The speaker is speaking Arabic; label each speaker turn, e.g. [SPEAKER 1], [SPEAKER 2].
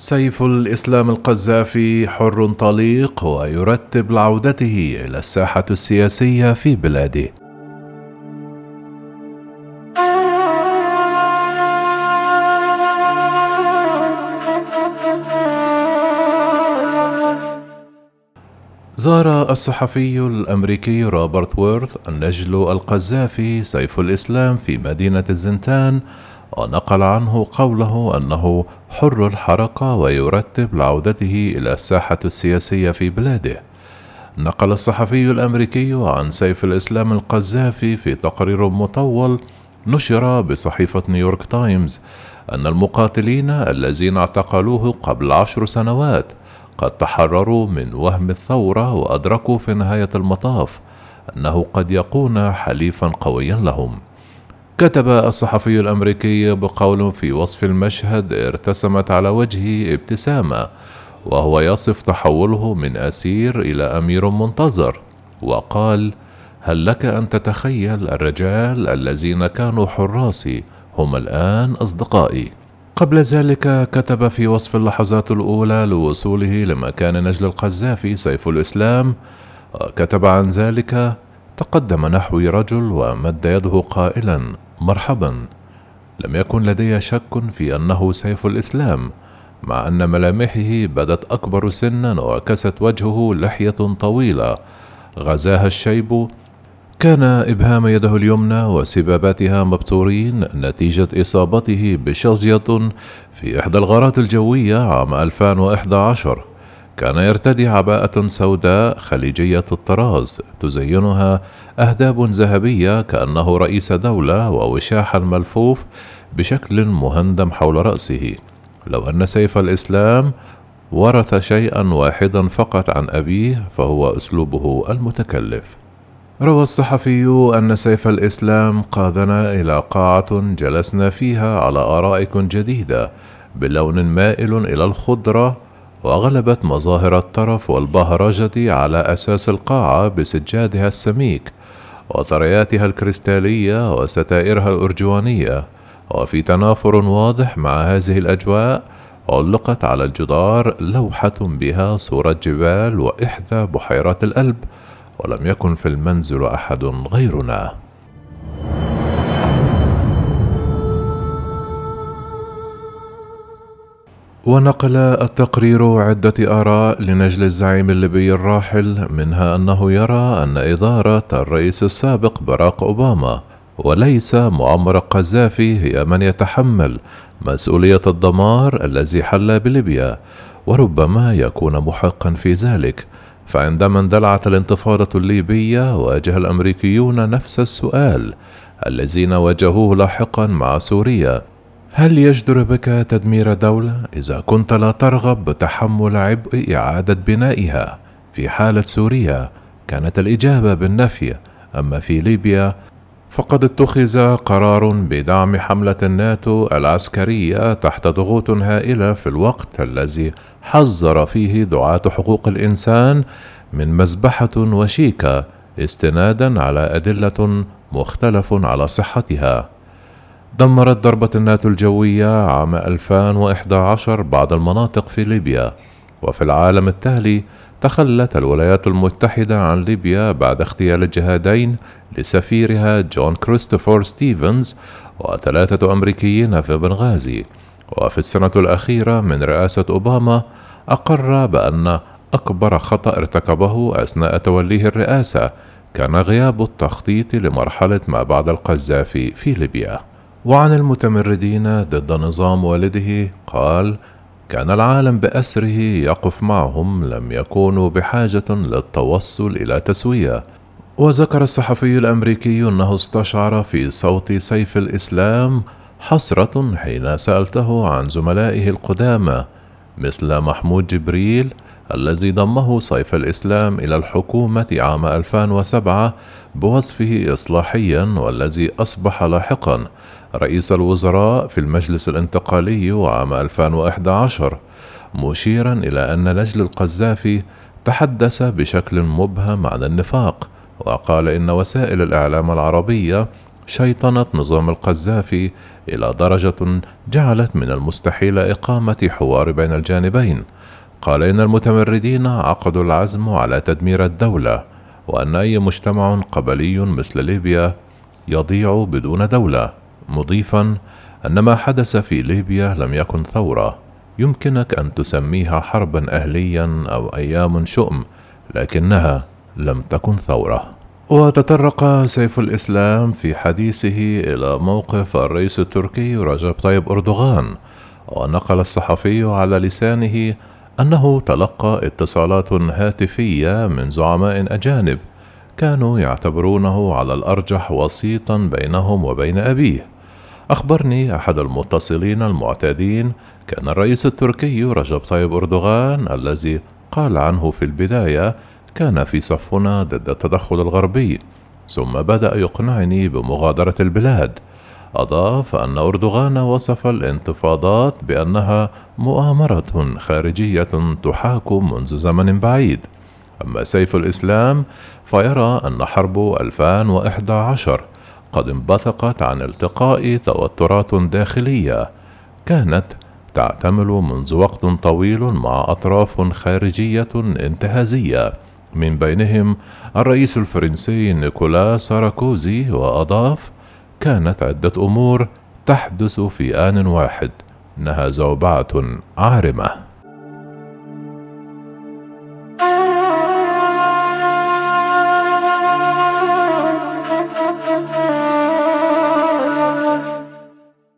[SPEAKER 1] سيف الإسلام القذافي حر طليق ويرتب لعودته إلى الساحة السياسية في بلاده. زار الصحفي الأمريكي روبرت وورث النجل القذافي سيف الإسلام في مدينة الزنتان ونقل عنه قوله أنه حر الحركه ويرتب لعودته إلى الساحة السياسية في بلاده. نقل الصحفي الأمريكي عن سيف الإسلام القذافي في تقرير مطول نشر بصحيفة نيويورك تايمز أن المقاتلين الذين اعتقلوه قبل عشر سنوات قد تحرروا من وهم الثورة وأدركوا في نهاية المطاف أنه قد يكون حليفا قويا لهم. كتب الصحفي الأمريكي بقول في وصف المشهد ارتسمت على وجهه ابتسامة وهو يصف تحوله من أسير إلى أمير منتظر وقال هل لك أن تتخيل الرجال الذين كانوا حراسي هم الآن أصدقائي؟ قبل ذلك كتب في وصف اللحظات الأولى لوصوله لمكان نجل القذافي سيف الإسلام كتب عن ذلك تقدم نحوي رجل ومد يده قائلا مرحبا. لم يكن لدي شك في أنه سيف الإسلام مع أن ملامحه بدت أكبر سنا وكست وجهه لحية طويلة. غزاها الشيب. كان إبهام يده اليمنى وسبابتها مبتورين نتيجة إصابته بشظية في إحدى الغارات الجوية عام 2011 كان يرتدي عباءة سوداء خليجية الطراز تزينها أهداب ذهبية كأنه رئيس دولة ووشاحا ملفوف بشكل مهندم حول رأسه. لو أن سيف الإسلام ورث شيئا واحدا فقط عن أبيه فهو أسلوبه المتكلف. روى الصحفي أن سيف الإسلام قادنا إلى قاعة جلسنا فيها على آرائك جديدة بلون مائل إلى الخضرة وغلبت مظاهر الطرف والبهرجة على أساس القاعة بسجادها السميك وطرياتها الكريستالية وستائرها الأرجوانية وفي تنافر واضح مع هذه الأجواء علقت على الجدار لوحة بها صورة جبال وإحدى بحيرات الألب ولم يكن في المنزل أحد غيرنا. ونقل التقرير عدة آراء لنجل الزعيم الليبي الراحل منها أنه يرى أن إدارة الرئيس السابق باراك أوباما وليس معمر القذافي هي من يتحمل مسؤولية الدمار الذي حل بليبيا وربما يكون محقا في ذلك. فعندما اندلعت الانتفاضة الليبية واجه الأمريكيون نفس السؤال الذين واجهوه لاحقا مع سوريا. هل يجدر بك تدمير دولة إذا كنت لا ترغب بتحمل عبء إعادة بنائها؟ في حالة سوريا كانت الإجابة بالنفي، أما في ليبيا فقد اتخذ قرار بدعم حملة الناتو العسكرية تحت ضغوط هائلة في الوقت الذي حذر فيه دعاة حقوق الإنسان من مذبحة وشيكة استنادا على أدلة مختلف على صحتها. دمرت ضربة الناتو الجوية عام 2011 بعض المناطق في ليبيا وفي العام التالي تخلت الولايات المتحدة عن ليبيا بعد اغتيال الجهاديين لسفيرها جون كريستوفر ستيفنز وثلاثة أمريكيين في بنغازي. وفي السنة الأخيرة من رئاسة أوباما أقر بأن أكبر خطأ ارتكبه أثناء توليه الرئاسة كان غياب التخطيط لمرحلة ما بعد القذافي في ليبيا. وعن المتمردين ضد نظام والده قال كان العالم بأسره يقف معهم لم يكونوا بحاجة للتوصل إلى تسوية وذكر الصحفي الأمريكي أنه استشعر في صوت سيف الإسلام حسرة حين سألته عن زملائه القدامى مثل محمود جبريل الذي ضمه سيف الإسلام إلى الحكومة عام 2007 بوصفه إصلاحيا والذي أصبح لاحقا رئيس الوزراء في المجلس الانتقالي عام 2011 مشيرا إلى أن نجل القذافي تحدث بشكل مبهم عن النفاق وقال إن وسائل الإعلام العربية شيطنة نظام القذافي إلى درجة جعلت من المستحيل إقامة حوار بين الجانبين قال إن المتمردين عقدوا العزم على تدمير الدولة وأن أي مجتمع قبلي مثل ليبيا يضيع بدون دولة مضيفا أن ما حدث في ليبيا لم يكن ثورة. يمكنك أن تسميها حربا أهليا أو أيام شؤم لكنها لم تكن ثورة. وتطرق سيف الإسلام في حديثه إلى موقف الرئيس التركي رجب طيب أردوغان ونقل الصحفي على لسانه أنه تلقى اتصالات هاتفية من زعماء أجانب كانوا يعتبرونه على الأرجح وسيطا بينهم وبين أبيه. أخبرني أحد المتصلين المعتادين كان الرئيس التركي رجب طيب أردوغان الذي قال عنه في البداية كان في صفنا ضد التدخل الغربي ثم بدأ يقنعني بمغادرة البلاد. أضاف أن أردوغان وصف الانتفاضات بأنها مؤامرة خارجية تحاك منذ زمن بعيد. أما سيف الإسلام فيرى أن حرب 2011 قد انبثقت عن التقاء توترات داخلية كانت تعتمل منذ وقت طويل مع أطراف خارجية انتهازية من بينهم الرئيس الفرنسي نيكولا ساراكوزي وأضاف كانت عدة أمور تحدث في آن واحد إنها زوبعة عارمة.